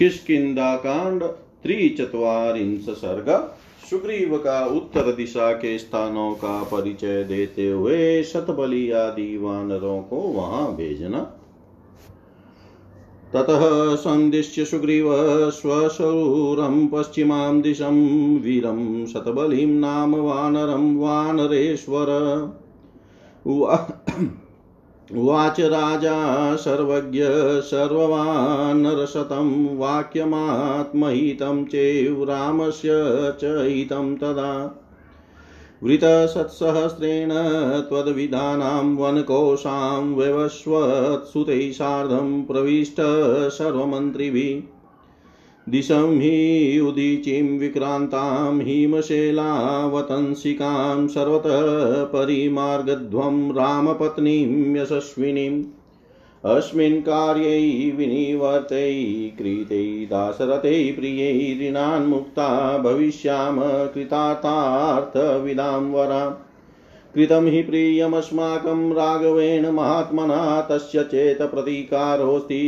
किसकिदा कांड त्रिचत्वारिंश सर्ग सुग्रीव का उत्तर दिशा के स्थानों का परिचय देते हुए शतबली आदि वानरों को वहाँ भेजना। ततः सन्दिश्य सुग्रीव स्वशूरं पश्चिमां दिशं वीरं शतबलिं नाम वानरं वानरेश्वर। उवाच राजा सर्वज्ञ सर्ववानरशतं वाक्यमात्महितं चेव रामस्य च हितं तदा। वृतसत्सहस्रेण त्वद्विधानां वनकोशां व्यवस्वत्सुतैः सार्धं प्रविष्ट सर्वमन्त्रिभिः। दिशं हि उदीचीं विक्रान्तां हिमशैलावतंसिकां सर्वतः परिमार्गध्वं रामपत्नीं यशस्विनीम् अस्मिन् कार्यै विनिवर्तै कृतै दाशरथै भविष्याम कृतार्थार्थविदां वरा कृतं हि प्रियमस्माकं राघवेण महात्मना तस्य चेत्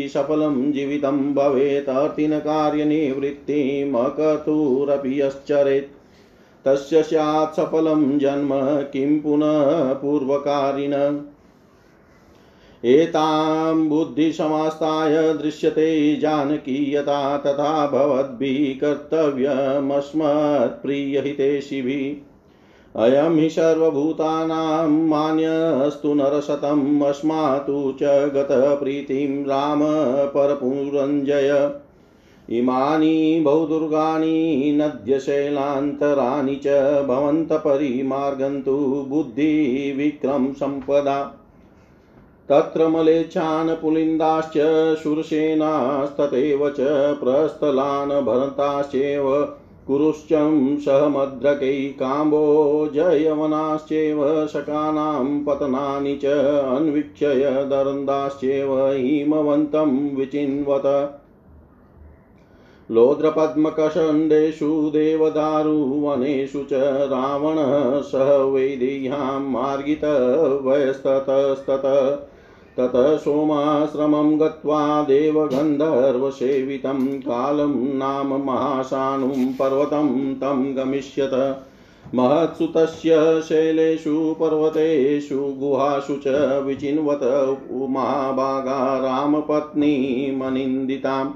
सफलं जीवितं भवेत् अर्थिनकार्यनिवृत्तिमकर्तुरपि यश्चरेत् तस्य स्यात् सफलं जन्म किं पुनः पूर्वकारिण। एतां बुद्धिसमास्ताय दृश्यते जानकी यथा तथा भवद्भिः कर्तव्यमस्मत्प्रियहितेशिभिः अयं हि सर्वभूतानां मान्यस्तु नरशतम् अस्मातु च गतप्रीतिं राम परपुरञ्जय। इमानि बहुदुर्गाणि, नद्यशैलान्तराणि च भवन्तपरिमार्गन्तु बुद्धिविक्रम सम्पदा। तत्र मलेच्छान् पुलिन्दाश्च शूरसेनास्तथैव च प्रस्थलान् भरताश्चैव कुरुश्चं सहमद्रकै काम्बोजयवनाश्चैव शकानां पतनानि च अन्वीक्षय दरन्दाश्चैव हिमवन्तं विचिन्वत। लोद्रपद्मकषण्डेषु देवदारुवनेषु च रावणः सह वैदेह्यां मार्गितवयस्ततस्ततः। ततः सोमाश्रमं गत्वा देवगन्धर्वसेवितं कालं नाम महाशानुं पर्वतं तं गमिष्यत। महत्सु तस्य शैलेषु पर्वतेषु गुहासु च विचिन्वत उमाभागा रामपत्नीमनिन्दिताम्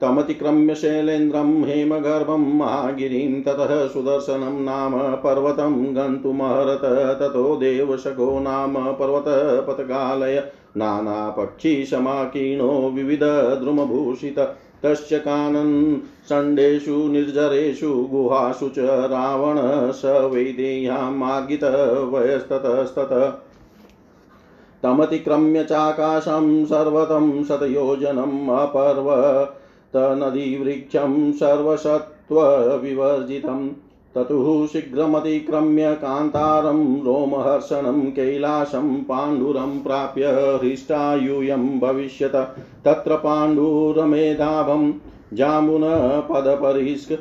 तमतिक्रम्य शैलेन्द्रं हेमगर्भं महागिरिं ततः सुदर्शनं नाम पर्वतं गन्तुमहरत ततो देवशको नाम पर्वतपथगालय नानापक्षीसमाकीर्णो विविधद्रुमभूषित, तस्य कानन् चण्डेषु निर्जरेषु, गुहासु च रावण स वैदेह्यामार्गितवयस्ततस्ततः तमतिक्रम्य चाकाशं सर्वतं शतयोजनम् अपर्वतनदीवृक्षं सर्वसत्त्वविवर्जितं ततुः शीघ्रमतिक्रम्य कान्तारं रोमहर्षणं कैलासं पाण्डुरं प्राप्य हृष्टायूयं भविष्यत। तत्र पाण्डुरमेधाभं जाम्बुनपदपरिष्क,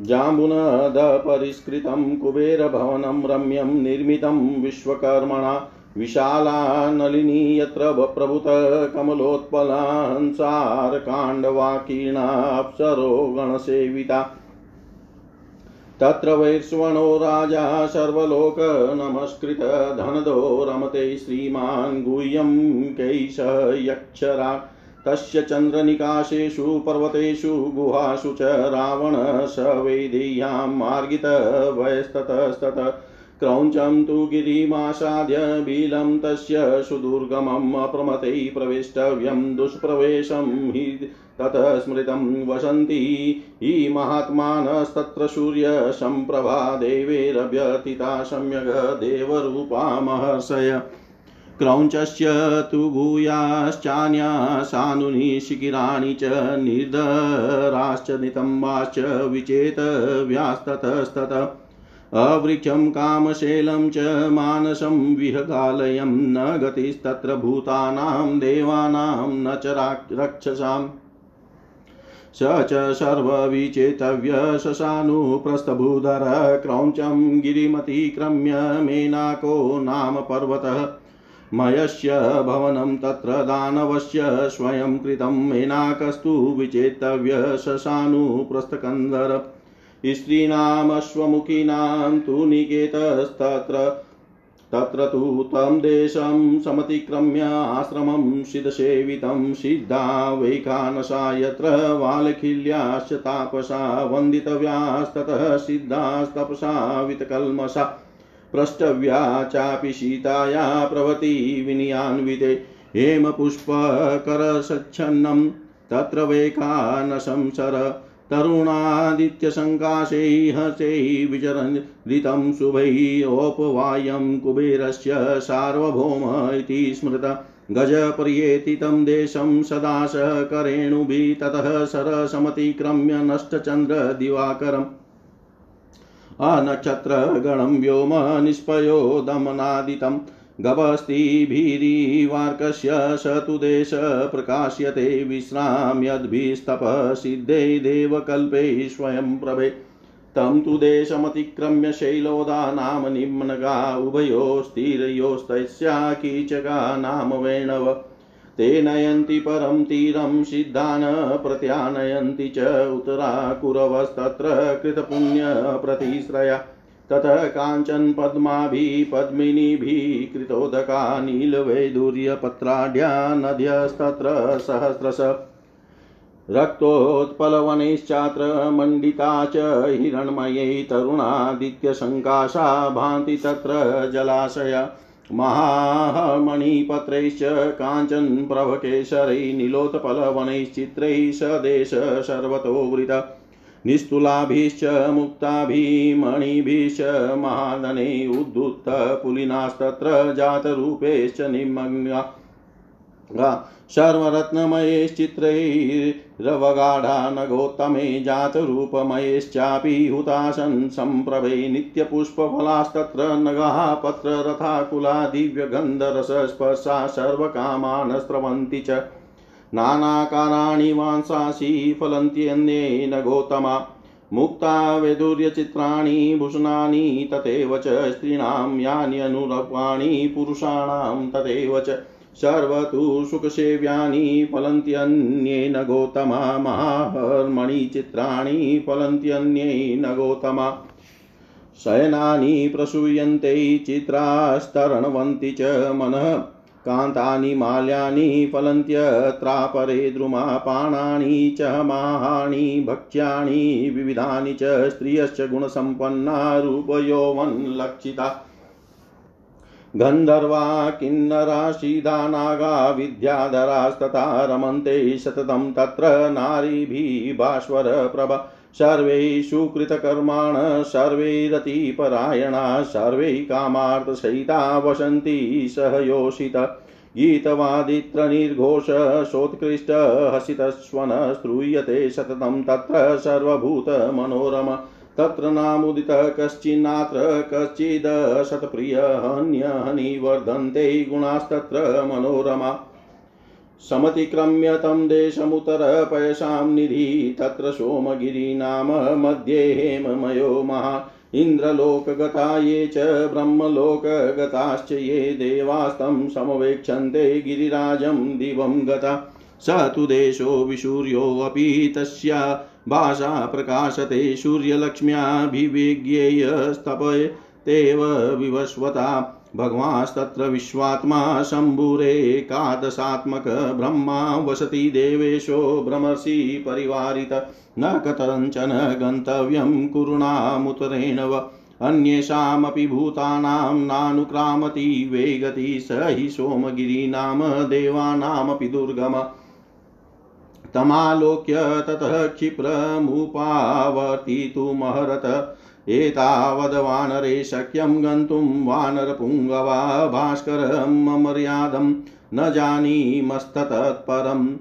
जाम्बुनदपरिष्कृतं कुबेरभवनं रम्यं निर्मितं विश्वकर्मणा विशाला नलिनी यत्र गणसेविता। तत्र वैश्वणो राजा सर्वलोकनमस्कृत धनदो रमते श्रीमान् गुह्यं कैशः यक्षरा तस्य चन्द्रनिकाशेषु पर्वतेषु गुहासु च रावण स वैदेह्यां मार्गितवयस्ततस्तत क्रौञ्चं तु गिरिमासाद्य बिलं तस्य सुदुर्गमम् अप्रमतैः प्रवेष्टव्यं दुष्प्रवेशं हि ततः स्मृतं वसन्ति हि महात्मानस्तत्र सूर्यसम्प्रभा देवैरभ्यर्थिता सम्यग् देवरूपा महर्षय। क्रौञ्चस्य तु भूयाश्चान्या सानुनि शिखिराणि च निर्धराश्च नितम्बाश्च विचेतव्यास्ततस्ततः। अवृक्षं, कामशैलं च मानसं विहगालयं न गतिस्तत्र भूतानां, देवानां न च रक्षसाम्। स च सर्वविचेतव्य शशानुप्रस्थभूधर क्रौञ्चं गिरिमतिक्रम्य मेनाको नाम पर्वतः। मयस्य भवनं तत्र दानवस्य स्वयं कृतं मेनाकस्तु विचेतव्य शशानुप्रस्थकन्दर। स्त्रीणामश्वमुखीनां तु निकेतस्तत्र तत्र तु तं देशं समतिक्रम्य आश्रमं सिद्धसेवितं सिद्धा वैखानसा यत्र वालखिल्याश्च तापसा वन्दितव्यास्ततः सिद्धास्तपसा वितकल्मषा प्रष्टव्या चापि सीताया प्रवती विनयान्विते हेमपुष्पकरसच्छन्नं तत्र वैखानसं सर तरुणादित्यसङ्काशैः चै विचरन् ऋतं शुभैः कुबेरस्य सार्वभौम इति स्मृत। गजपर्येतितं देशं सदा स करेणुभिः ततः सरसमतिक्रम्य नष्टचन्द्रदिवाकरम्। अनक्षत्रगणं व्योम निष्पयो दमनादितम् गभस्तिभिरीवार्कस्य स तु देश प्रकाश्यते विश्राम्यद्भिस्तपः सिद्धे देवकल्पे स्वयं प्रभे। तं तु देशमतिक्रम्य शैलोदा नाम निम्नगा उभयोस्तीरयोस्तस्या कीचका नाम वेणव। ते नयन्ति परं तीरं सिद्धान्, प्रत्यानयन्ति च उत्तराकुरवस्तत्र कृतपुण्यप्रतिश्रया ततः काञ्चन पद्माभिः पद्मिनीभिः कृतोदका नीलवैदूर्यपत्राढ्या नद्यस्तत्र सहस्रश। रक्तोत्पलवनैश्चात्र मण्डिता च हिरण्मयै तरुणादित्यसङ्काशा भान्ति तत्र जलाशया। महामणिपत्रैश्च काञ्चनप्रभकेशरै नीलोत्पलवनैश्चित्रैः स देश सर्वतो वृत निस्तुलाभिश्च, मुक्ताभिमणिभिश्च महादने उद्धुत्तपुलिनास्तत्र जातरूपेश्च निमग्ना। सर्वरत्नमयैश्चित्रैरवगाढा नगोत्तमे जातरूपमयैश्चापि हुताशन् सम्प्रभे नित्यपुष्पफलास्तत्र नगः पत्ररथाकुला दिव्यगन्धरसस्पर्शा सर्वकामान् स्रवन्ति च। नानाकाराणि वांसांसि फलन्त्यन्येन गौतमा मुक्ता वैदुर्यचित्राणि भूषणानि तथैव च स्त्रीणां यानि अनुरपाणि पुरुषाणां तथैव च सर्वतु सुखसेव्यानि फलन्त्यन्येन गौतमा महाहर्मणिचित्राणि फलन्त्यन्येन गौतमा शयनानि प्रसूयन्ते चित्रास्तरणवन्ति च मनः कान्तानि माल्यानि फलन्त्यत्रापरे द्रुमापाणानि च माहाणि भक्ष्याणि विविधानि च स्त्रियश्च गुणसम्पन्ना रूपयौवनलक्षिता गन्धर्वा, किन्नरा सीधा नागा, विद्याधरास्तथा रमन्ते सततं तत्र नारीभिः भास्वरप्रभा सर्वे सुकृतकर्माण, सर्वे रतिपरायणा, सर्वे कामार्थसहिता वसन्ति सहयोषित। गीतवादित्रनिर्घोषोत्कृष्ट हसितस्वन श्रूयते सततं तत्र सर्वभूतमनोरम तत्र नामुदितः कश्चिन्नात्र, कश्चिद् शतप्रियहन्यहनिवर्धन्ते गुणास्तत्र मनोरमा। समतिक्रम्य तं देशमुत्तरपयसां निधि, तत्र सोमगिरिनाम मध्ये हेममयो महा। इन्द्रलोकगता ये च, ब्रह्मलोकगताश्च ये देवास्तं समवेक्षन्ते गिरिराजं दिवं गता। स तु देशो विसूर्योऽपि तस्या भाषा प्रकाशते सूर्यलक्ष्म्याभिवेग्येयस्तपयतेव विवस्वता भगवांस्तत्र विश्वात्मा शम्भुरेकादशात्मक ब्रह्मा वसति देवेशो भ्रमर्षि परिवारित न कथञ्चन गन्तव्यं कुरुणामुतरेण व अन्येषामपि भूतानां नानुक्रामति वेगति स हि सोमगिरीनाम देवानामपि दुर्गम। तमालोक्य ततः क्षिप्रमुपावर्तितुमहरत एतावद् शक्यं गन्तुं वानरपुङ्गवा भास्करमर्यादं न जानीमस्ततत्परम्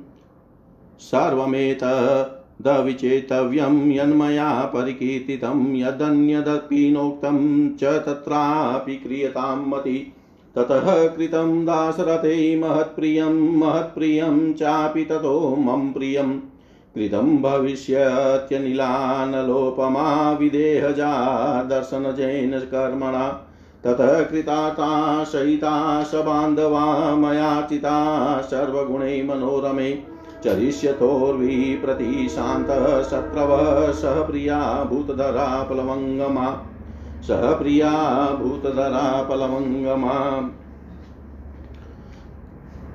सर्वमेतदविचेतव्यं यन्मया परिकीर्तितं यदन्यदपि नोक्तं च तत्रापि क्रियतां मति ततः कृतं दासरथे महत्प्रियं महत्प्रियं चापि ततो मम प्रियम्। कृतं भविष्यत्यनिलानलोपमा विदेहजा दर्शनजैन कर्मणा। ततः कृताता सहिता, स बान्धवा, मया चिता, सर्वगुणै मनोरमे। चरिष्यथोर्वी प्रतिशान्तः, शत्रवः, सह प्रिया भूतधरा प्लवङ्गमा। सह प्रिया भूतधरा प्लवङ्गमा।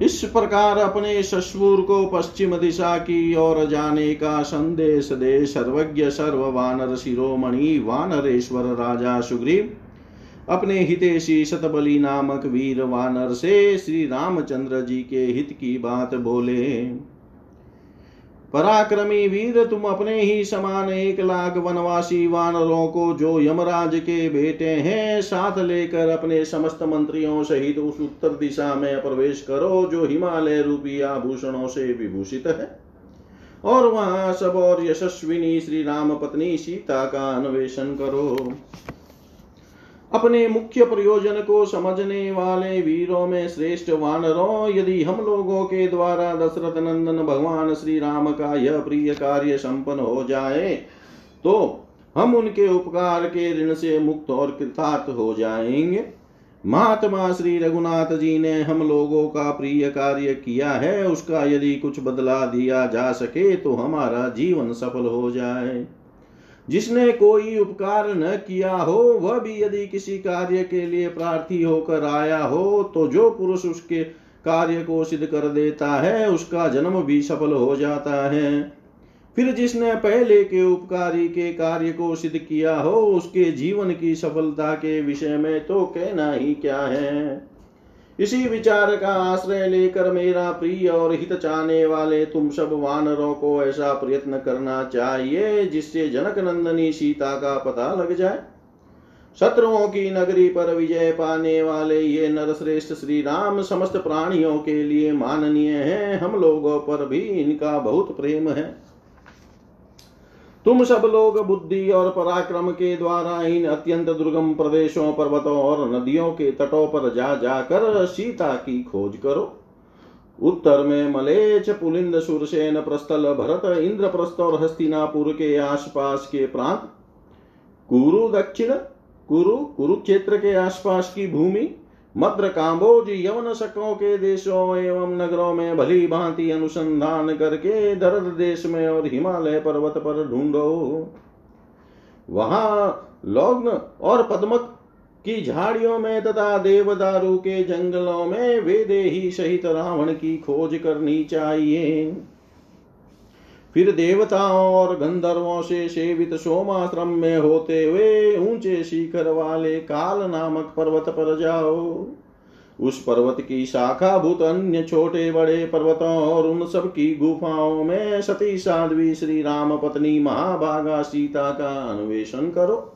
इस प्रकार अपने ससुर को पश्चिम दिशा की ओर जाने का संदेश दे सर्वज्ञ सर्व वानर शिरोमणि, वानरेश्वर राजा सुग्रीव, अपने हितेशी शतबली नामक वीर वानर से श्री रामचंद्र जी के हित की बात बोले। पराक्रमी वीर तुम अपने ही समान एक लाख वनवासी वानरों को जो यमराज के बेटे हैं, साथ लेकर अपने समस्त मंत्रियों सहित उस उत्तर दिशा में प्रवेश करो, जो हिमालय रूपी आभूषणों से विभूषित है। और वहाँ सब और यशस्विनी श्री राम पत्नी सीता का अन्वेषण करो। अपने मुख्य प्रयोजन को समझने वाले वीरों में श्रेष्ठ वानरों, यदि हम लोगों के द्वारा दशरथ नंदन भगवान श्री राम का यह प्रिय कार्य संपन्न हो जाए तो हम उनके उपकार के ऋण से मुक्त और कृतार्थ हो जाएँगे। महात्मा श्री रघुनाथ जी ने हम लोगों का प्रिय कार्य किया है, उसका यदि कुछ बदला दिया जा सके तो हमारा जीवन सफल हो जाए। जिसने कोई उपकार न किया हो, वह भी यदि किसी कार्य के लिए प्रार्थी होकर आया हो तो जो पुरुष उसके कार्य को सिद्ध कर देता है, उसका जन्म भी सफल हो जाता है। फिर जिसने पहले के उपकारी के कार्य को सिद्ध किया हो, उसके जीवन की सफलता के विषय में तो कहना ही क्या है? इसी विचार का आश्रय लेकर मेरा प्रिय और हित चाहने वाले तुम सब वानरों को ऐसा प्रयत्न करना चाहिए, जिससे जनक नंदनी सीता का पता लग जाए। शत्रुओं की नगरी पर विजय पाने वाले ये नरश्रेष्ठ श्री राम समस्त प्राणियों के लिए माननीय हैं। हम लोगों पर भी इनका बहुत प्रेम है। तुम सब लोग बुद्धि और पराक्रम के द्वारा इन अत्यंत दुर्गम प्रदेशों, पर्वतों और नदियों के तटों पर जा जाकर सीता की खोज करो। उत्तर में मलेच, पुलिंद, सुरसेन प्रस्थल भरत, इंद्रप्रस्थ और हस्तिनापुर के आसपास के प्रांत, कुरु दक्षिण, कुरु, कुरुक्षेत्र के आसपास की भूमि मद्र काम्बोज यवन शकों के देशों एवं नगरों में भली भांति अनुसंधान करके दर्द देश में और हिमालय पर्वत पर ढूंढो। वहाँ लग्न और पद्मक की झाड़ियों में तथा देवदारू के जंगलों में वेदे ही सहित रावण की खोज करनी चाहिए। फिर देवताओं और गंधर्वों से सेवित सोमाश्रम में होते हुए ऊँचे शिखर वाले काल नामक पर्वत पर जाओ। उस पर्वत की शाखा भूत अन्य छोटे बड़े पर्वतों और उन सब की गुफाओं में सती साध्वी श्री राम पत्नी महाभागा सीता का अन्वेषण करो।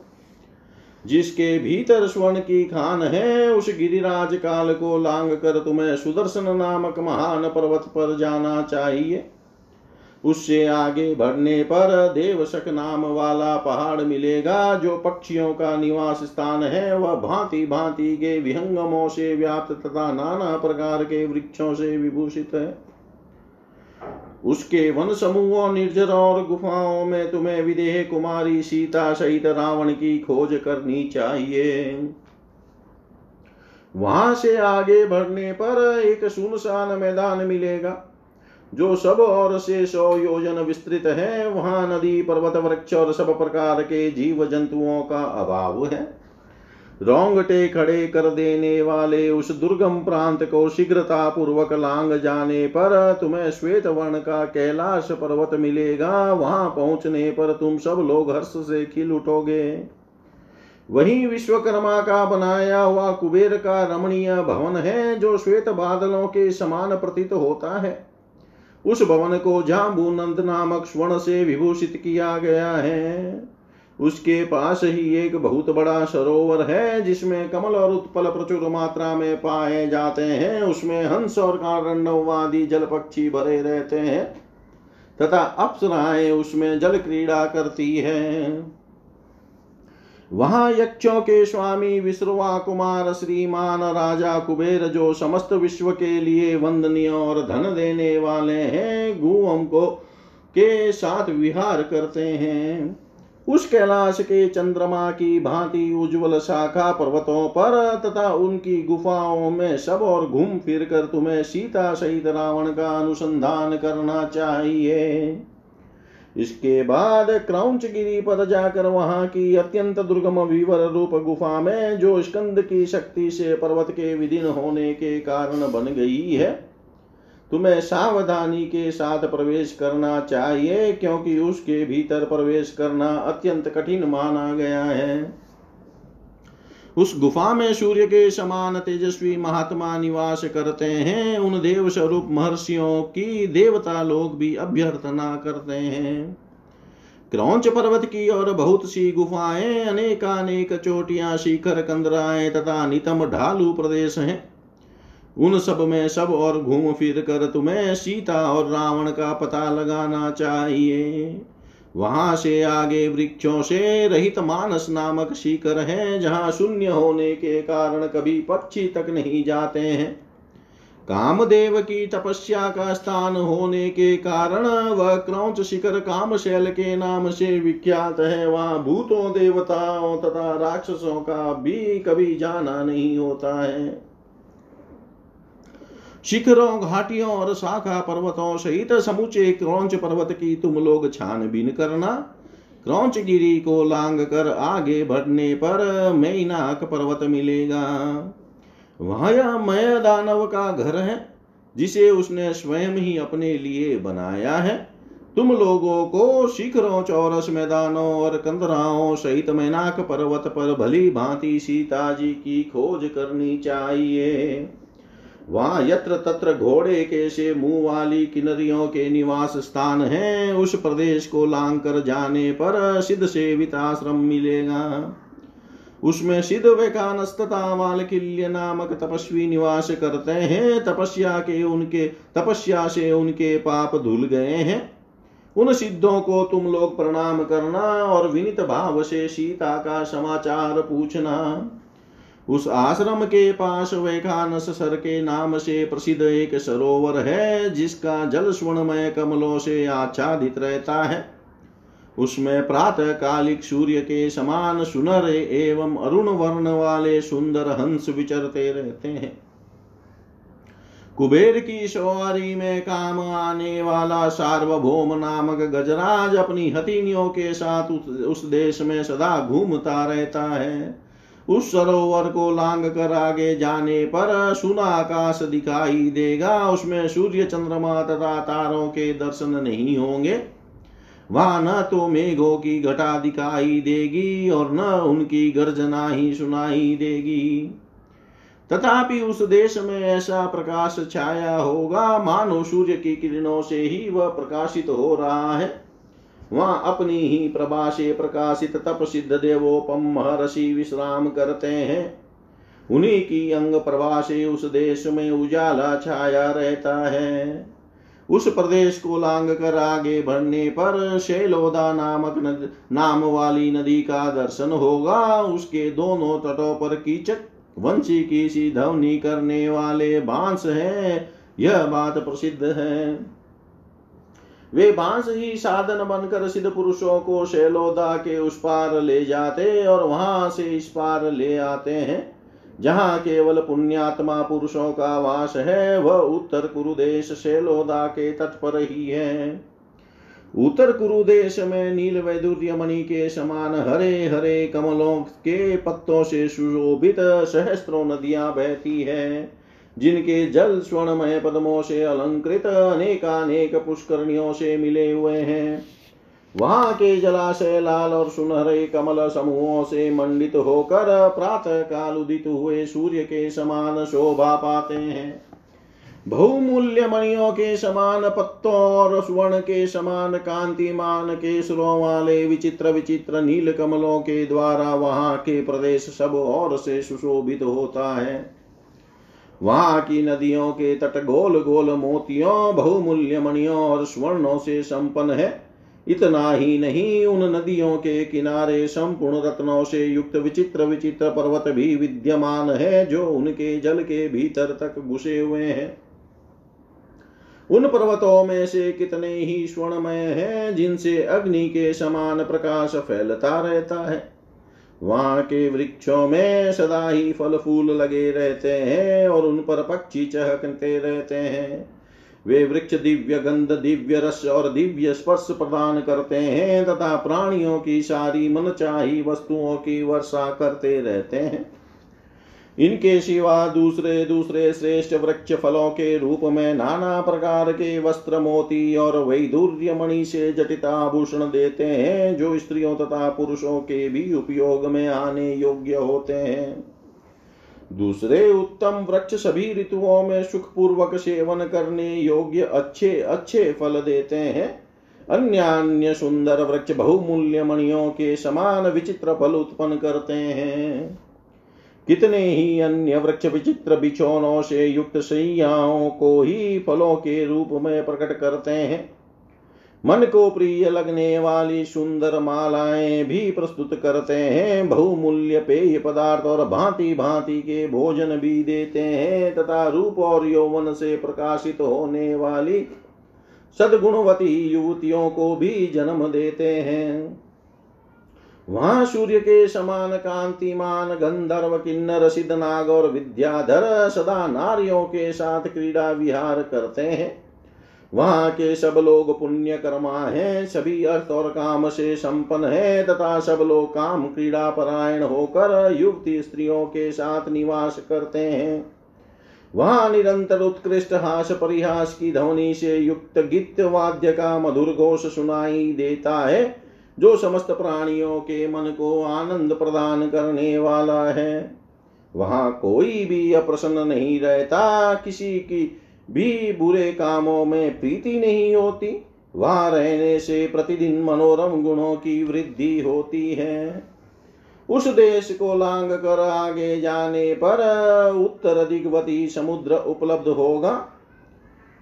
जिसके भीतर स्वर्ण की खान है, उस गिरिराज काल को लांग कर तुम्हें सुदर्शन नामक महान पर्वत पर जाना चाहिए। उससे आगे बढ़ने पर देवशक नाम वाला पहाड़ मिलेगा, जो पक्षियों का निवास स्थान है। वह भांति भांति के विहंगमों से व्याप्त तथा नाना प्रकार के वृक्षों से विभूषित है। उसके वन समूहों, निर्जर और गुफाओं में तुम्हें विदेह कुमारी सीता सहित रावण की खोज करनी चाहिए। वहाँ से आगे बढ़ने पर एक सुनसान मैदान मिलेगा। जो सब और से सौ योजन विस्तृत है, वहाँ नदी, पर्वत, वृक्ष और सब प्रकार के जीव जंतुओं का अभाव है। रोंगटे खड़े कर देने वाले उस दुर्गम प्रांत को शीघ्रता पूर्वक लांग जाने पर तुम्हें श्वेत वर्ण का कैलाश पर्वत मिलेगा। वहाँ पहुँचने पर तुम सब लोग हर्ष से खिल उठोगे। वही विश्वकर्मा का बनाया हुआ कुबेर का रमणीय भवन है, जो श्वेत बादलों के समान प्रतीत होता है। उस भवन को जाम्बू नंद नामक स्वर्ण से विभूषित किया गया है। उसके पास ही एक बहुत बड़ा सरोवर है, जिसमें कमल और उत्पल प्रचुर मात्रा में पाए जाते हैं। उसमें हंस और कारणवादी जल पक्षी भरे रहते हैं, तथा अप्सराएँ उसमें जल क्रीड़ा करती है। वहाँ यक्षों के स्वामी विश्रवा कुमार, श्रीमान राजा कुबेर, जो समस्त विश्व के लिए वंदनीय और धन देने वाले हैं गुवम को के साथ विहार करते हैं। उस कैलाश के चंद्रमा की भांति उज्जवल शाखा पर्वतों पर तथा उनकी गुफाओं में सब और घूम फिर कर तुम्हें सीता सहित रावण का अनुसंधान करना चाहिए। इसके बाद क्राउंच गिरी पर जाकर वहाँ की अत्यंत दुर्गम विवर रूप गुफा में जो स्कंद की शक्ति से पर्वत के विधीन होने के कारण बन गई है, तुम्हें सावधानी के साथ प्रवेश करना चाहिए क्योंकि उसके भीतर प्रवेश करना अत्यंत कठिन माना गया है। उस गुफा में सूर्य के समान तेजस्वी महात्मा निवास करते हैं। उन देव स्वरूप महर्षियों की देवता लोग भी अभ्यर्थना करते हैं। क्रौच पर्वत की और बहुत सी गुफाएँ, अनेकानेक चोटियाँ, शिखर, कंदराएँ तथा नितम ढालू प्रदेश हैं। उन सब में सब और घूम फिर कर तुम्हें सीता और रावण का पता लगाना चाहिए। वहाँ से आगे वृक्षों से रहित मानस नामक शिखर है, जहाँ शून्य होने के कारण कभी पक्षी तक नहीं जाते हैं। कामदेव की तपस्या का स्थान होने के कारण वह क्रौच शिखर कामशैल के नाम से विख्यात है। वहाँ भूतों, देवताओं तथा राक्षसों का भी कभी जाना नहीं होता है। शिखरों, घाटियों और शाखा पर्वतों सहित समूचे क्रौच पर्वत की तुम लोग छानबीन करना। क्रौच गिरी को लांग कर आगे बढ़ने पर मैनाक पर्वत मिलेगा। वहाँ यह मय दानव का घर है, जिसे उसने स्वयं ही अपने लिए बनाया है। तुम लोगों को शिखरों, चौरस, मैदानों और कंदराओं सहित मैनाक पर्वत पर भली भांति सीता जी की खोज करनी चाहिए। वहाँ, यत्र तत्र घोड़े के से मुँह वाली किन्नरियों के निवास स्थान है। उस प्रदेश को लांग कर जाने पर सिद्ध सेवित आश्रम मिलेगा। उसमें सिद्ध वेकानस तथा वालकिल्य नामक तपस्वी निवास करते हैं। तपस्या के उनके, तपस्या से उनके पाप धुल गए हैं। उन सिद्धों को तुम लोग प्रणाम करना और विनित भाव से सीता का समाचार पूछना। उस आश्रम के पास वैखानस सर के नाम से प्रसिद्ध एक सरोवर है, जिसका जल स्वर्णमय कमलों से आच्छादित रहता है। उसमें प्रातः कालिक सूर्य के समान सुनर एवं अरुण वर्ण वाले सुंदर हंस विचरते रहते हैं। कुबेर की सवारी में काम आने वाला सार्वभौम नामक गजराज अपनी हथिनियों के साथ उस देश में सदा घूमता रहता है। उस सरोवर को लांग कर आगे जाने पर सुना आकाश दिखाई देगा। उसमें सूर्य, चंद्रमा तथा तारों के दर्शन नहीं होंगे। वहाँ न तो मेघों की घटा दिखाई देगी और न उनकी गर्जना ही सुनाई देगी। तथापि उस देश में ऐसा प्रकाश छाया होगा। मानो सूर्य की किरणों से ही वह प्रकाशित हो रहा है। वहाँ अपनी ही प्रभा से प्रकाशित तप सिद्ध देवोपम महर्षि विश्राम करते हैं। उन्हीं की अंग प्रभा से उस देश में उजाला छाया रहता है। उस प्रदेश को लांग कर आगे बढ़ने पर शैलोदा नामक नद, नाम वाली नदी का दर्शन होगा। उसके दोनों तटों पर कीचक वंशी की सी ध्वनि करने वाले बाँस हैं। यह बात प्रसिद्ध है। वे बाँस ही साधन बनकर सिद्ध पुरुषों को शैलोदा के उस पार ले जाते और वहाँ से इस पार ले आते हैं, जहाँ केवल पुण्यात्मा पुरुषों का वास है, वह उत्तर कुरुदेश शैलोदा के तट पर ही है। उत्तर कुरुदेश में नील वैदुर्य मणि के समान हरे हरे कमलों के पत्तों से सुशोभित सहस्त्रों नदियाँ बहती है। जिनके जल स्वर्णमय पद्मों से अलंकृत अनेकानेक पुष्करणियों से मिले हुए हैं। वहाँ के जलाशय लाल और सुनहरे कमल समूहों से मंडित होकर प्रातः काल उदित हुए सूर्य के समान शोभा पाते हैं। बहुमूल्य मणियों के समान पत्तों और स्वर्ण के समान कांतिमान केसरों वाले विचित्र विचित्र नील कमलों के द्वारा वहाँ के प्रदेश सब और से सुशोभित होता है। वहाँ की नदियों के तट गोल गोल मोतियों बहुमूल्य मणियों और स्वर्णों से संपन्न है। इतना ही नहीं, उन नदियों के किनारे संपूर्ण रत्नों से युक्त विचित्र विचित्र पर्वत भी विद्यमान है, जो उनके जल के भीतर तक घुसे हुए हैं। उन पर्वतों में से कितने ही स्वर्णमय हैं, जिनसे अग्नि के समान प्रकाश फैलता रहता है। वहाँ के वृक्षों में सदा ही फल फूल लगे रहते हैं और उन पर पक्षी चहकते रहते हैं। वे वृक्ष दिव्य गंध, दिव्य रस और दिव्य स्पर्श प्रदान करते हैं तथा प्राणियों की सारी मनचाही वस्तुओं की वर्षा करते रहते हैं। इनके सिवा दूसरे दूसरे श्रेष्ठ वृक्ष फलों के रूप में नाना प्रकार के वस्त्र मोती और वैदुर्य मणि से जटित आभूषण देते हैं, जो स्त्रियों तथा पुरुषों के भी उपयोग में आने योग्य होते हैं। दूसरे उत्तम वृक्ष सभी ऋतुओं में सुखपूर्वक सेवन करने योग्य अच्छे अच्छे फल देते हैं। अन्य अन्य सुंदर वृक्ष बहुमूल्य मणियों के समान विचित्र फल उत्पन्न करते हैं। कितने ही अन्य वृक्ष विचित्र बिछोनों से युक्त सैयाओं को ही फलों के रूप में प्रकट करते हैं। मन को प्रिय लगने वाली सुंदर मालाएँ भी प्रस्तुत करते हैं। बहुमूल्य पेय पदार्थ और भांति भांति के भोजन भी देते हैं तथा रूप और यौवन से प्रकाशित होने वाली सदगुणवती युवतियों को भी जन्म देते हैं। वहाँ सूर्य के समान कांतिमान, गंधर्व किन्नर, सिद्ध नाग और विद्याधर सदा नारियों के साथ क्रीड़ा विहार करते हैं। वहाँ के सब लोग पुण्य कर्मा है, सभी अर्थ और काम से संपन्न है, तथा सब लोग काम क्रीड़ा परायण होकर युवती स्त्रियों के साथ निवास करते हैं। वहाँ निरंतर उत्कृष्ट हास परिहास की ध्वनि से युक्त गीत वाद्य का मधुर घोष सुनाई देता है। जो समस्त प्राणियों के मन को आनंद प्रदान करने वाला है, वहाँ कोई भी अप्रसन्न नहीं रहता, किसी की भी बुरे कामों में प्रीति नहीं होती, वहाँ रहने से प्रतिदिन मनोरम गुणों की वृद्धि होती है। उस देश को लांग कर आगे जाने पर उत्तर दिग्वती समुद्र उपलब्ध होगा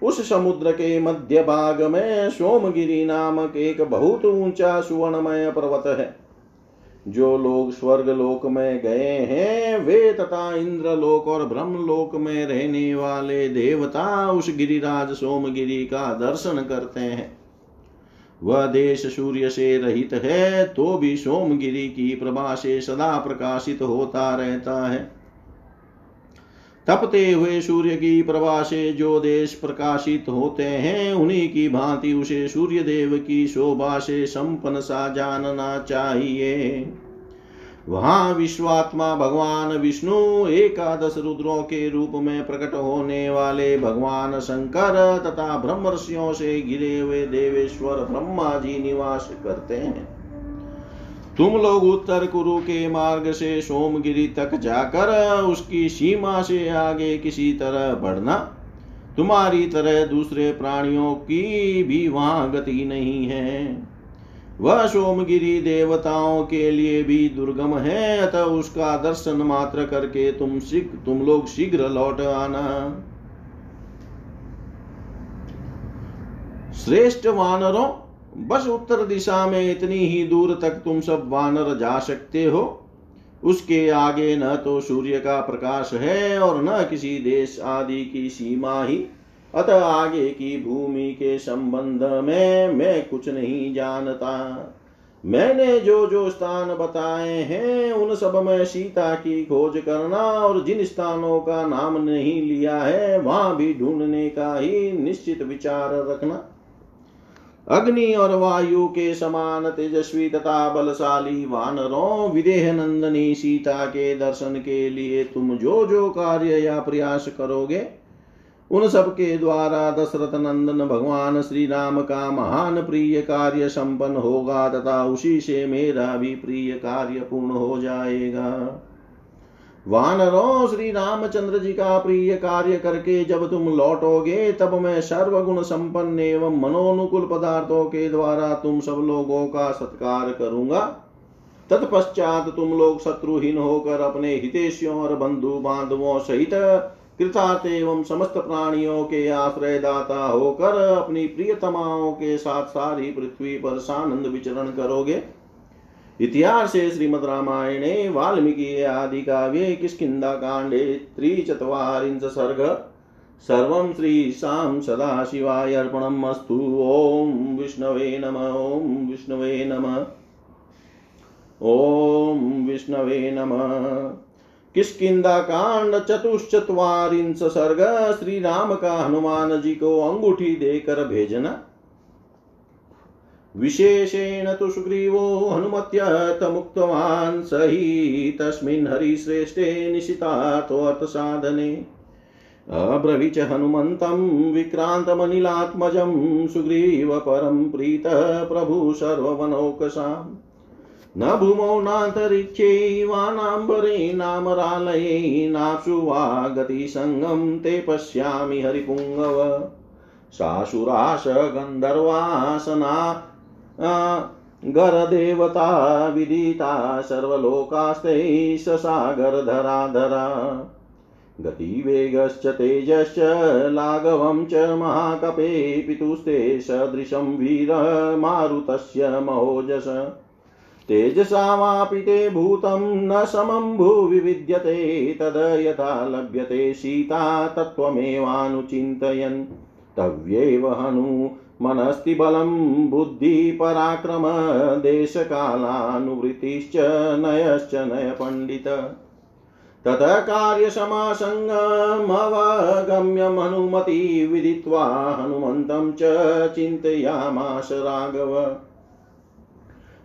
उस समुद्र के मध्य भाग में सोमगिरी नामक एक बहुत ऊँचा सुवर्णमय पर्वत है। जो लोग स्वर्ग लोक में गए हैं, वे तथा इंद्र लोक और ब्रह्म लोक में रहने वाले देवता उस गिरिराज सोमगिरी का दर्शन करते हैं। वह देश सूर्य से रहित है तो भी सोमगिरी की प्रभा से सदा प्रकाशित होता रहता है। तपते हुए सूर्य की प्रभा से जो देश प्रकाशित होते हैं, उन्हीं की भांति उसे सूर्य देव की शोभा से संपन्न सा जानना चाहिए। वहाँ विश्वात्मा भगवान विष्णु एकादश रुद्रों के रूप में प्रकट होने वाले भगवान शंकर तथा ब्रह्मर्षियों से गिरे हुए देवेश्वर ब्रह्मा जी निवास करते हैं। तुम लोग उत्तर कुरु के मार्ग से सोमगिरी तक जाकर उसकी सीमा से आगे किसी तरह बढ़ना। तुम्हारी तरह दूसरे प्राणियों की भी वहाँ गति नहीं है। वह सोमगिरी देवताओं के लिए भी दुर्गम है, अतः उसका दर्शन मात्र करके तुम शीघ्र, तुम लोग शीघ्र लौट आना। श्रेष्ठ वानरों बस उत्तर दिशा में इतनी ही दूर तक तुम सब वानर जा सकते हो। उसके आगे न तो सूर्य का प्रकाश है और न किसी देश आदि की सीमा ही। अतः आगे की भूमि के संबंध में मैं कुछ नहीं जानता। मैंने जो जो स्थान बताए हैं, उन सब में सीता की खोज करना और जिन स्थानों का नाम नहीं लिया है, वहाँ भी ढूँढने का ही निश्चित विचार रखना। अग्नि और वायु के समान तेजस्वी तथा बलशाली वानरों, विदेह नंदनी सीता के दर्शन के लिए तुम जो जो कार्य या प्रयास करोगे, उन सब के द्वारा दशरथ नंदन भगवान श्री राम का महान प्रिय कार्य संपन्न होगा तथा उसी से मेरा भी प्रिय कार्य पूर्ण हो जाएगा। वानरों, श्री रामचंद्र जी का प्रिय कार्य करके जब तुम लौटोगे, तब मैं सर्वगुण संपन्न एवं मनोनुकूल पदार्थों के द्वारा तुम सब लोगों का सत्कार करूँगा। तत्पश्चात तुम लोग शत्रुहीन होकर अपने हितेशियों और बंधु बांधवों सहित कृतार्थ एवं समस्त प्राणियों के आश्रयदाता होकर अपनी प्रियतमाओं के साथ सारी पृथ्वी पर सानंद विचरण करोगे। इतिहास श्रीमद रामायणे, वाल्मीकि आदि काव्ये, किष्किन्धा कांडे त्रिचत्वारिंश सर्ग। सर्वं श्रीशां सदाशिवाय अर्पणम् अस्तु। ॐ विष्णवे नम, ॐ विष्णवे नम। ॐ विष्णवे नमः। किसकिदा कांड चतुश्चत्वारिंश सर्ग। श्री राम का हनुमान जी को अंगूठी देकर भेजना। विशेषेण तु सुग्रीवो हनुमत्यतमुक्तवान् स हि तस्मिन् हरिश्रेष्ठे निशितातोऽर्थसाधने अब्रवीच हनुमन्तं विक्रान्तमनिलात्मजं, सुग्रीव परं प्रीतः प्रभु सर्ववनौकसाम् न भूमौ नान्तरिक्षे वानाम्बरे नामरालये नाप्सु वा गतिसङ्गं ते पश्यामि हरिपुङ्गव। सासुराश गन्धर्वासना गरदेवता विदिता सर्वलोकास्ते ससागरधराधरा गतिवेगश्च तेजश्च लाघवं च महाकपे पितुस्ते सदृशं वीरमारुतस्य महोजस। तेजसा वापि ते भूतं न समं भुवि विद्यते, तद यथा लभ्यते सीता तत्त्वमेवानुचिन्तयन्। तव्यैव हनु मनस्ति बलं बुद्धिपराक्रम, देशकालानुवृत्तिश्च नयश्च नयपण्डित। ततः कार्यसमासङ्गमवगम्यमनुमति विदित्वा हनुमन्तं च चिन्तयामास राघव।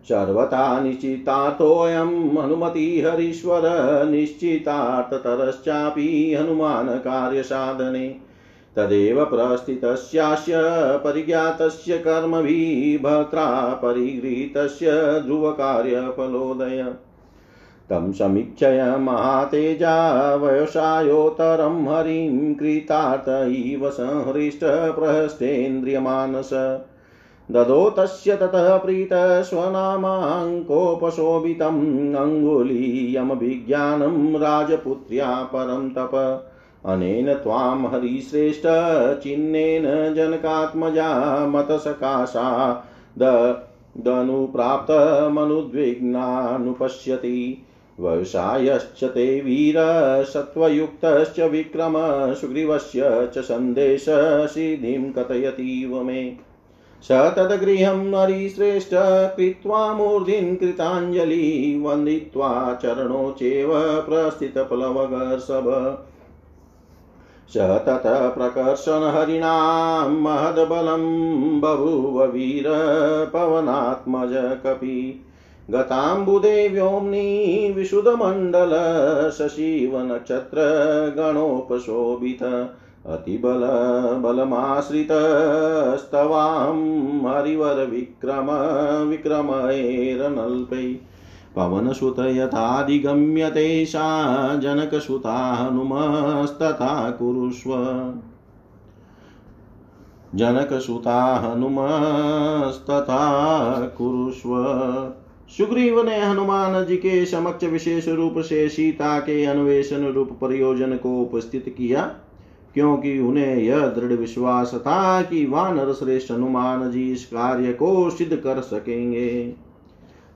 सर्वथा निश्चितार्थोऽयं हनुमतिहरीश्वर निश्चितार्थतरश्चापि हनुमान् कार्यसाधने तदेव प्रस्थितस्यास्य परिज्ञातस्य कर्मभिः भर्त्रा परिगृहीतस्य ध्रुवकार्यफलोदय। तं समीक्षय महातेजा व्यवसायोत्तरं हरिं कृतार्थ इव संहृष्टप्रहस्तेन्द्रियमानस ददो तस्य ततः प्रीतः स्वनामाङ्कोपशोभितम् अङ्गुलीयमभिज्ञानं राजपुत्र्या परं तप। अनेन त्वां हरिश्रेष्ठ चिह्नेन जनकात्मजा, मतसकाशा दनुप्राप्तमनुद्विग्नानुपश्यति व्यवसायश्च ते वीर, सत्त्वयुक्तश्च विक्रम, सुग्रीवस्य च सन्देशसिद्धिं कथयतीव मे। स तद्गृहं हरिश्रेष्ठ, कृत्वा मूर्धिन् कृताञ्जलि, वन्दित्वा चरणो चेव प्रस्थितप्लवगर्षभ स ततः प्रकर्षणहरिणां महद्बलं बभूव वीरपवनात्मज कपि। गताम्बुदे व्योम्नि विशुधमण्डल शशिवनक्षत्रगणोपशोभित अतिबल बलमाश्रितस्तवां हरिवरविक्रम विक्रमैरनल्पै पवनसुत यथाधिगम्यते सा जनकसुता हनुमस्तथा कुरुष्व। जनकसुता हनुमस्तथा कुरुष्व। सुग्रीव ने हनुमान जी के समक्ष विशेष रूप से सीता के अन्वेषण रूप प्रयोजन को उपस्थित किया, क्योंकि उन्हें यह दृढ़ विश्वास था कि वानर श्रेष्ठ हनुमान जी इस कार्य को सिद्ध कर सकेंगे।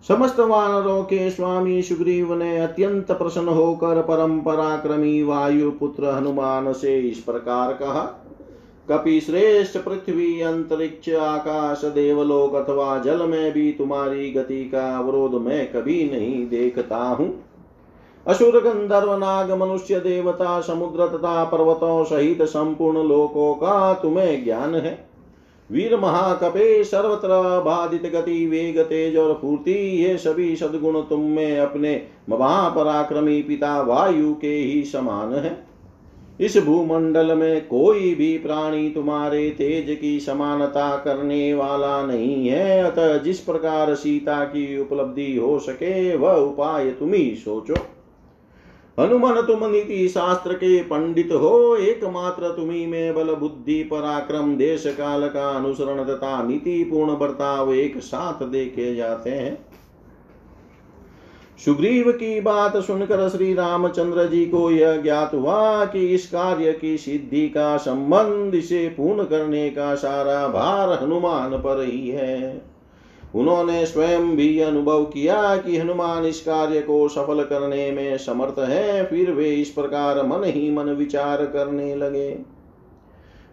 समस्त वानरों के स्वामी सुग्रीव ने अत्यंत प्रसन्न होकर परम पराक्रमी वायु पुत्र हनुमान से इस प्रकार कहा, कपि श्रेष्ठ पृथ्वी, अंतरिक्ष, आकाश, देवलोक अथवा जल में भी तुम्हारी गति का अवरोध मैं कभी नहीं देखता हूँ। असुर गंधर्व, नाग, मनुष्य, देवता, समुद्र तथा पर्वतों सहित संपूर्ण लोकों का तुम्हें ज्ञान है। वीर महाकपे सर्वत्र बाधित गति, वेग, तेज और फूर्ति, ये सभी सदगुण तुम में अपने महापराक्रमी पिता वायु के ही समान है। इस भूमंडल में कोई भी प्राणी तुम्हारे तेज की समानता करने वाला नहीं है, अतः जिस प्रकार सीता की उपलब्धि हो सके, वह उपाय तुम ही सोचो। हनुमान तुम नीति शास्त्र के पंडित हो, एकमात्र तुम्ही में बल बुद्धि पराक्रम देश काल का अनुसरण तथा नीति पूर्ण बर्ताव एक साथ देखे जाते हैं। सुग्रीव की बात सुनकर श्री रामचंद्र जी को यह ज्ञात हुआ कि इस कार्य की सिद्धि का संबंध इसे पूर्ण करने का सारा भार हनुमान पर ही है। उन्होंने स्वयं भी अनुभव किया कि हनुमान इस कार्य को सफल करने में समर्थ है, फिर वे इस प्रकार मन ही मन विचार करने लगे।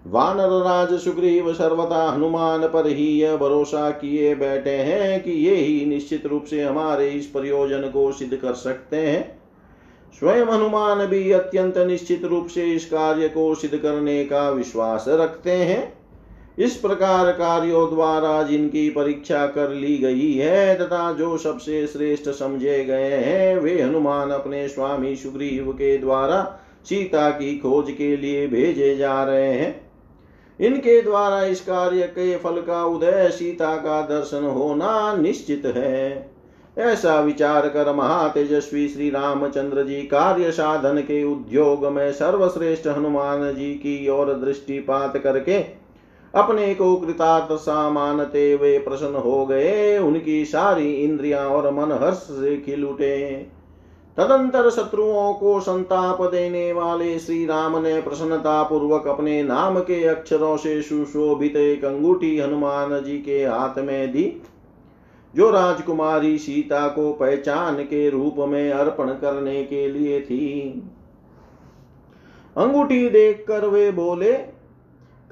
वानर राज सुग्रीव सर्वथा हनुमान पर ही यह भरोसा किए बैठे हैं कि ये ही निश्चित रूप से हमारे इस प्रयोजन को सिद्ध कर सकते हैं। स्वयं हनुमान भी अत्यंत निश्चित रूप से इस कार्य को सिद्ध करने का विश्वास रखते हैं। इस प्रकार कार्यों द्वारा जिनकी परीक्षा कर ली गई है तथा जो सबसे श्रेष्ठ समझे गए हैं, वे हनुमान अपने स्वामी सुग्रीव के द्वारा सीता की खोज के लिए भेजे जा रहे हैं। इनके द्वारा इस कार्य के फल का उदय सीता का दर्शन होना निश्चित है। ऐसा विचार कर महातेजस्वी श्री रामचंद्र जी कार्य साधन के उद्योग में सर्वश्रेष्ठ हनुमान जी की ओर दृष्टिपात करके अपने को कृतार्थ सा मानते वे प्रसन्न हो गए। उनकी सारी इंद्रियाँ और मन हर्ष से खिल उठे। तदंतर शत्रुओं को संताप देने वाले श्री राम ने प्रसन्नता पूर्वक अपने नाम के अक्षरों से सुशोभित एक अंगूठी हनुमान जी के हाथ में दी, जो राजकुमारी सीता को पहचान के रूप में अर्पण करने के लिए थी। अंगूठी देखकर वे बोले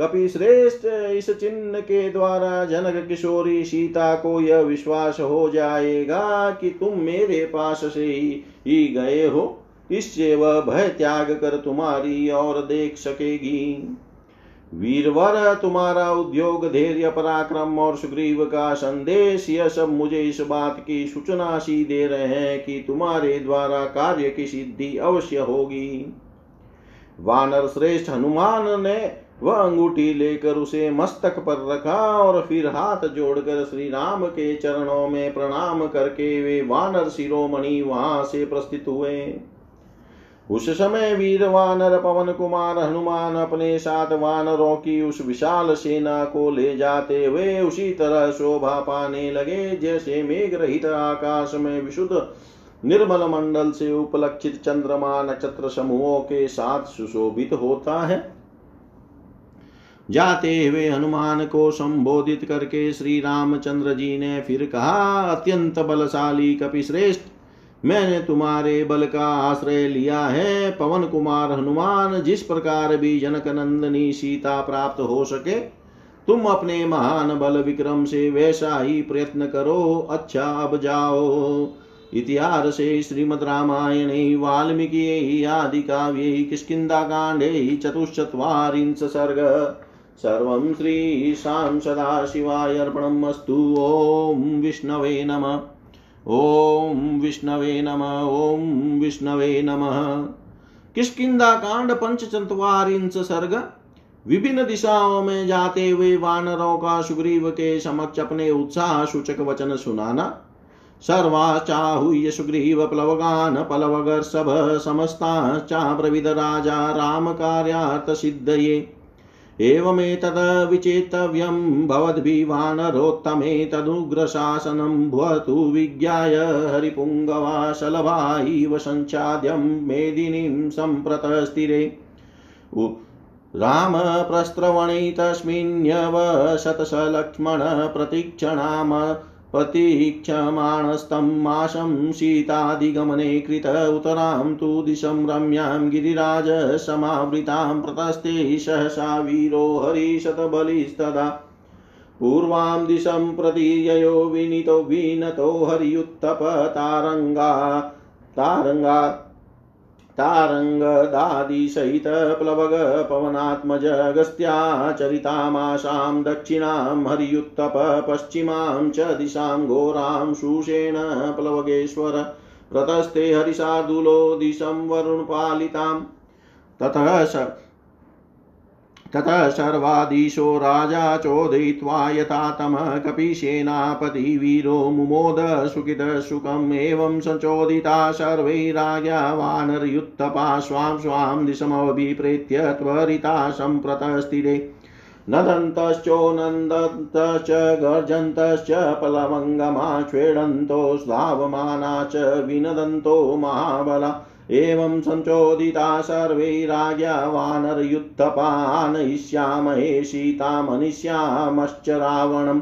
कपि श्रेष्ठ इस चिन्ह के द्वारा जनक किशोरी सीता को यह विश्वास हो जाएगा कि तुम मेरे पास से ही, ही गए हो। इससे वह भय त्याग कर तुम्हारी और देख सकेगी। वीरवर तुम्हारा उद्योग धैर्य पराक्रम और सुग्रीव का संदेश यह सब मुझे इस बात की सूचना सी दे रहे हैं कि तुम्हारे द्वारा कार्य की सिद्धि अवश्य होगी। वानर श्रेष्ठ हनुमान ने वह अंगूठी लेकर उसे मस्तक पर रखा और फिर हाथ जोड़कर श्री राम के चरणों में प्रणाम करके वे वानर शिरोमणि वहाँ से प्रस्थित हुए। उस समय वीर वानर पवन कुमार हनुमान अपने साथ वानरों की उस विशाल सेना को ले जाते हुए उसी तरह शोभा पाने लगे, जैसे मेघ रहित आकाश में विशुद्ध निर्मल मंडल से उपलक्षित चंद्रमा नक्षत्र समूहों के साथ सुशोभित होता है। जाते हुए हनुमान को संबोधित करके श्री रामचंद्र जी ने फिर कहा, अत्यंत बलशाली कपि श्रेष्ठ मैंने तुम्हारे बल का आश्रय लिया है। पवन कुमार हनुमान, जिस प्रकार भी जनक नंदनी सीता प्राप्त हो सके, तुम अपने महान बल विक्रम से वैसा ही प्रयत्न करो। अच्छा अब जाओ। इतिहास से श्रीमद रामायणे, वाल्मीकि, आदि काव्ये किष्किन्धाकाण्डे चतुश्चत्वारिंश सर्ग। सर्वं श्रीशां सदाशिवाय ॐ विष्णवे नमः। ॐ विष्णवे नमः। ॐ विष्णवे नमः। किष्किंदा कांड, पंचचत्वारिंश सर्ग। विभिन्न दिशाओं में जाते हुए वानरों का सुग्रीव के समक्ष अपने उत्साह सूचक वचन सुनाना। सर्वाचाहुय सुग्रीव, प्लवगान पलवगर्षभ समस्ता चाब्रविद राजा, राम कार्यार्थ सिद्धये एवमेतद् विचेतव्यं भवद्भिवानरोत्तमे तदुग्रशासनं भवतु विज्ञाय हरिपुङ्गवाशलभा इव सञ्चाद्यं मेदिनीं सम्प्रतस्थिरे। रामप्रस्रवणे तस्मिन्यवशतसलक्ष्मण प्रतीक्षणाम प्रतीक्षमाणस्तं माशं सीतादिगमने कृत उतरां तु दिशं रम्यां गिरिराजसमावृतां प्रतस्ते सहसा वीरो हरिशतबलिस्तदा। पूर्वां दिशं प्रति ययो विनीतो विनतो हरियुत्तपतारङ्गा तारङ्गा तारङ्गदादिसहित प्लवग पवनात्मज अगस्त्याचरितामाशां दक्षिणां हरियुत्तप पश्चिमां च दिशां घोरां शूषेण प्लवगेश्वर प्रतस्ते हरिशार्दूलो दिशं वरुणपालितां। ततः ततः सर्वाधीशो राजा चोदयित्वा यथा तमः कपिसेनापति वीरो मुमोद सुखितसुखम् एवं सचोदिता सर्वै राज्ञा वानरयुत्थपा स्वां स्वां दिशमभिप्रेत्य त्वरिता सम्प्रतस्थिरे नदन्तश्चोनन्दन्तश्च गर्जन्तश्च, प्लवङ्गमा क्ष्वेडन्तो स्धावमाना च विनदन्तो महाबला। एवं सञ्चोदिता सर्वे राज्ञा वानरयुत्थपानयिष्यामहे सीतामनिष्यामश्च रावणम्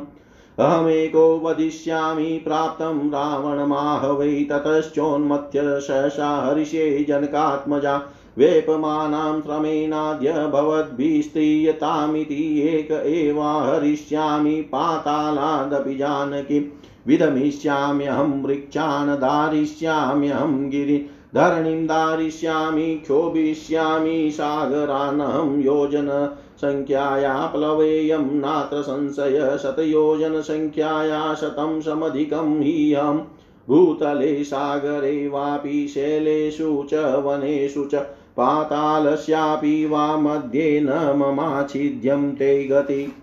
अहमेको वदिष्यामि प्राप्तं रावणमाह वै ततश्चोन्मत्य सहसा हरिषे जनकात्मजा। वेपमानां श्रमेणाद्य भवद्भिस्त्रीयतामिति एक एवाहरिष्यामि पातालादपि जानकीं। विदमिष्याम्यहं वृक्षान् धारिष्याम्यहं गिरि। धरणिं धारिष्यामि क्षोभिष्यामि सागरानहं योजन सङ्ख्याया प्लवेयं, नात्र संशय शतयोजनसङ्ख्याया शतं समधिकं हि भूतले, सागरे वापि, शैलेषु च, वनेषु च, पातालस्यापि वा मध्ये न ममाच्छिद्यं ते गति।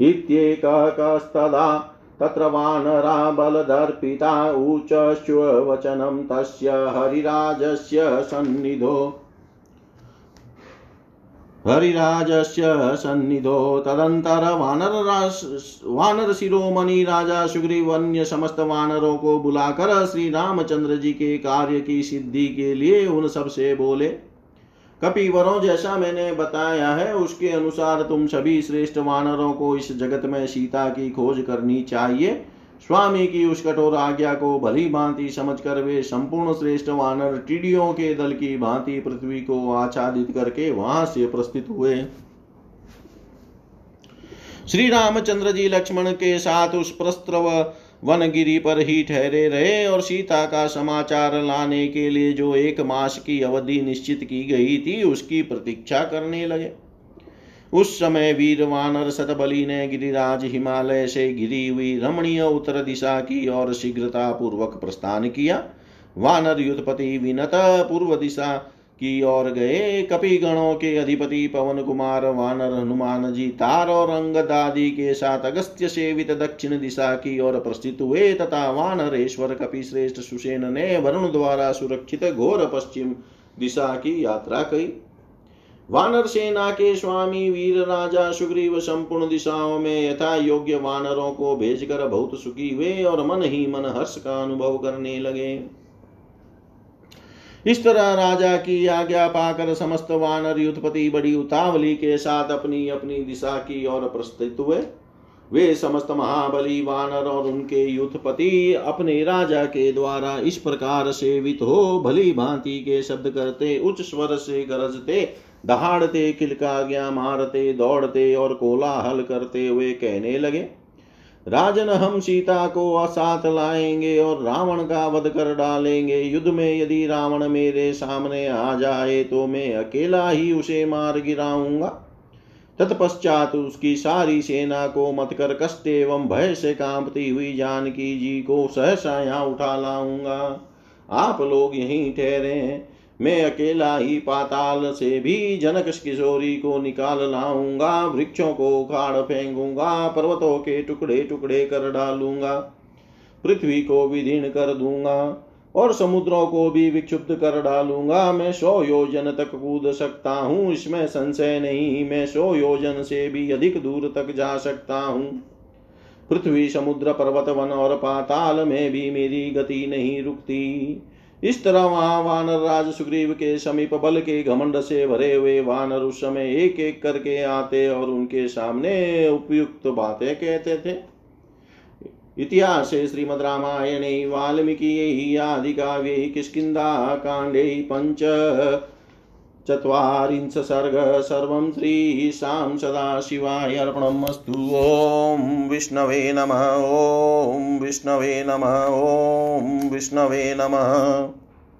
इत्येककस्तदा तत्र वानरा बलदर्पिता ऊचश्ववचनं तस्य हरिराजस्य सन्निधो। हरिराजस्य सन्निधो। तदंतर वानर वानर शिरोमणि राजा सुग्रीव अन्य समस्त वानरों को बुलाकर श्री रामचंद्र जी के कार्य की सिद्धि के लिए उन सबसे बोले कपिवरों जैसा मैंने बताया है, उसके अनुसार तुम सभी श्रेष्ठ वानरों को इस जगत में सीता की खोज करनी चाहिए। स्वामी की उस कठोर आज्ञा को भली भांति समझ कर वे संपूर्ण श्रेष्ठ वानर टिडियों के दल की भांति पृथ्वी को आच्छादित करके वहाँ से प्रस्थित हुए। श्री रामचंद्र जी लक्ष्मण के साथ उस प्रस्त्रव वनगिरी पर ही ठहरे रहे और सीता का समाचार लाने के लिए जो एक मास की अवधि निश्चित की गई थी, उसकी प्रतीक्षा करने लगे। उस समय वीर वानर सतबली ने गिरिराज हिमालय से गिरी हुई रमणीय उत्तर दिशा की ओर शीघ्रता पूर्वक प्रस्थान किया। वानर युद्धपति विनत पूर्व दिशा की ओर गए। कपि गणों के अधिपति पवन कुमार, वानर हनुमान जी, तार और अंगदादि के साथ अगस्त्य सेवित दक्षिण दिशा की ओर प्रस्थित हुए तथा वानरेश्वर कपि श्रेष्ठ सुसेन ने वरुण द्वारा सुरक्षित घोर पश्चिम दिशा की यात्रा की। वानर सेना के स्वामी, वीर राजा, सुग्रीव संपूर्ण दिशाओं में यथा योग्य वानरों को भेजकर बहुत सुखी हुए और मन ही मन हर्ष का अनुभव करने लगे। इस तरह राजा की आज्ञा पाकर समस्त वानर युद्धपति बड़ी उतावली के साथ अपनी अपनी दिशा की ओर प्रस्थित हुए। वे समस्त महाबली वानर और उनके युद्धपति अपने राजा के द्वारा इस प्रकार सेवित हो, भली भांति के शब्द करते, उच्च स्वर से गरजते, दहाड़ते किलकारियाँ मारते, दौड़ते और कोलाहल करते हुए कहने लगे। राजन हम सीता को असात लाएँगे और रावण का वध कर डालेंगे। युद्ध में यदि रावण मेरे सामने आ जाए तो मैं अकेला ही उसे मार गिराऊँगा। तत्पश्चात उसकी सारी सेना को मत कर कष्ट एवं भय से कांपती हुई जानकी जी को सहसा यहाँ उठा लाऊँगा। आप लोग यहीं ठहरे हैं। मैं अकेला ही पाताल से भी जनक किशोरी को निकाल लाऊँगा, वृक्षों को उखाड़ फेंकूँगा पर्वतों के टुकड़े टुकड़े कर डालूँगा, पृथ्वी को विधीन कर दूँगा और समुद्रों को भी विक्षुब्ध कर डालूँगा। मैं सौ योजन तक कूद सकता हूँ, इसमें संशय नहीं, मैं सौ योजन से भी अधिक दूर तक जा सकता हूँ। पृथ्वी, समुद्र, पर्वत, वन और पाताल में भी मेरी गति नहीं रुकती। इस तरह वहाँ वानर राज सुग्रीव के समीप बल के घमंड से भरे हुए वानर उस समय एक एक करके आते और उनके सामने उपयुक्त बातें कहते थे। इतिहास श्रीमद रामायण, वाल्मीकि आदि काव्य किस्किा कांडे, पंच चत्वारिंश सर्ग, सर्वं श्रीशां सदाशिवाय अर्पणमस्तु। ॐ विष्णवे नमः, ॐ विष्णवे नमः, ॐ विष्णवे नमः।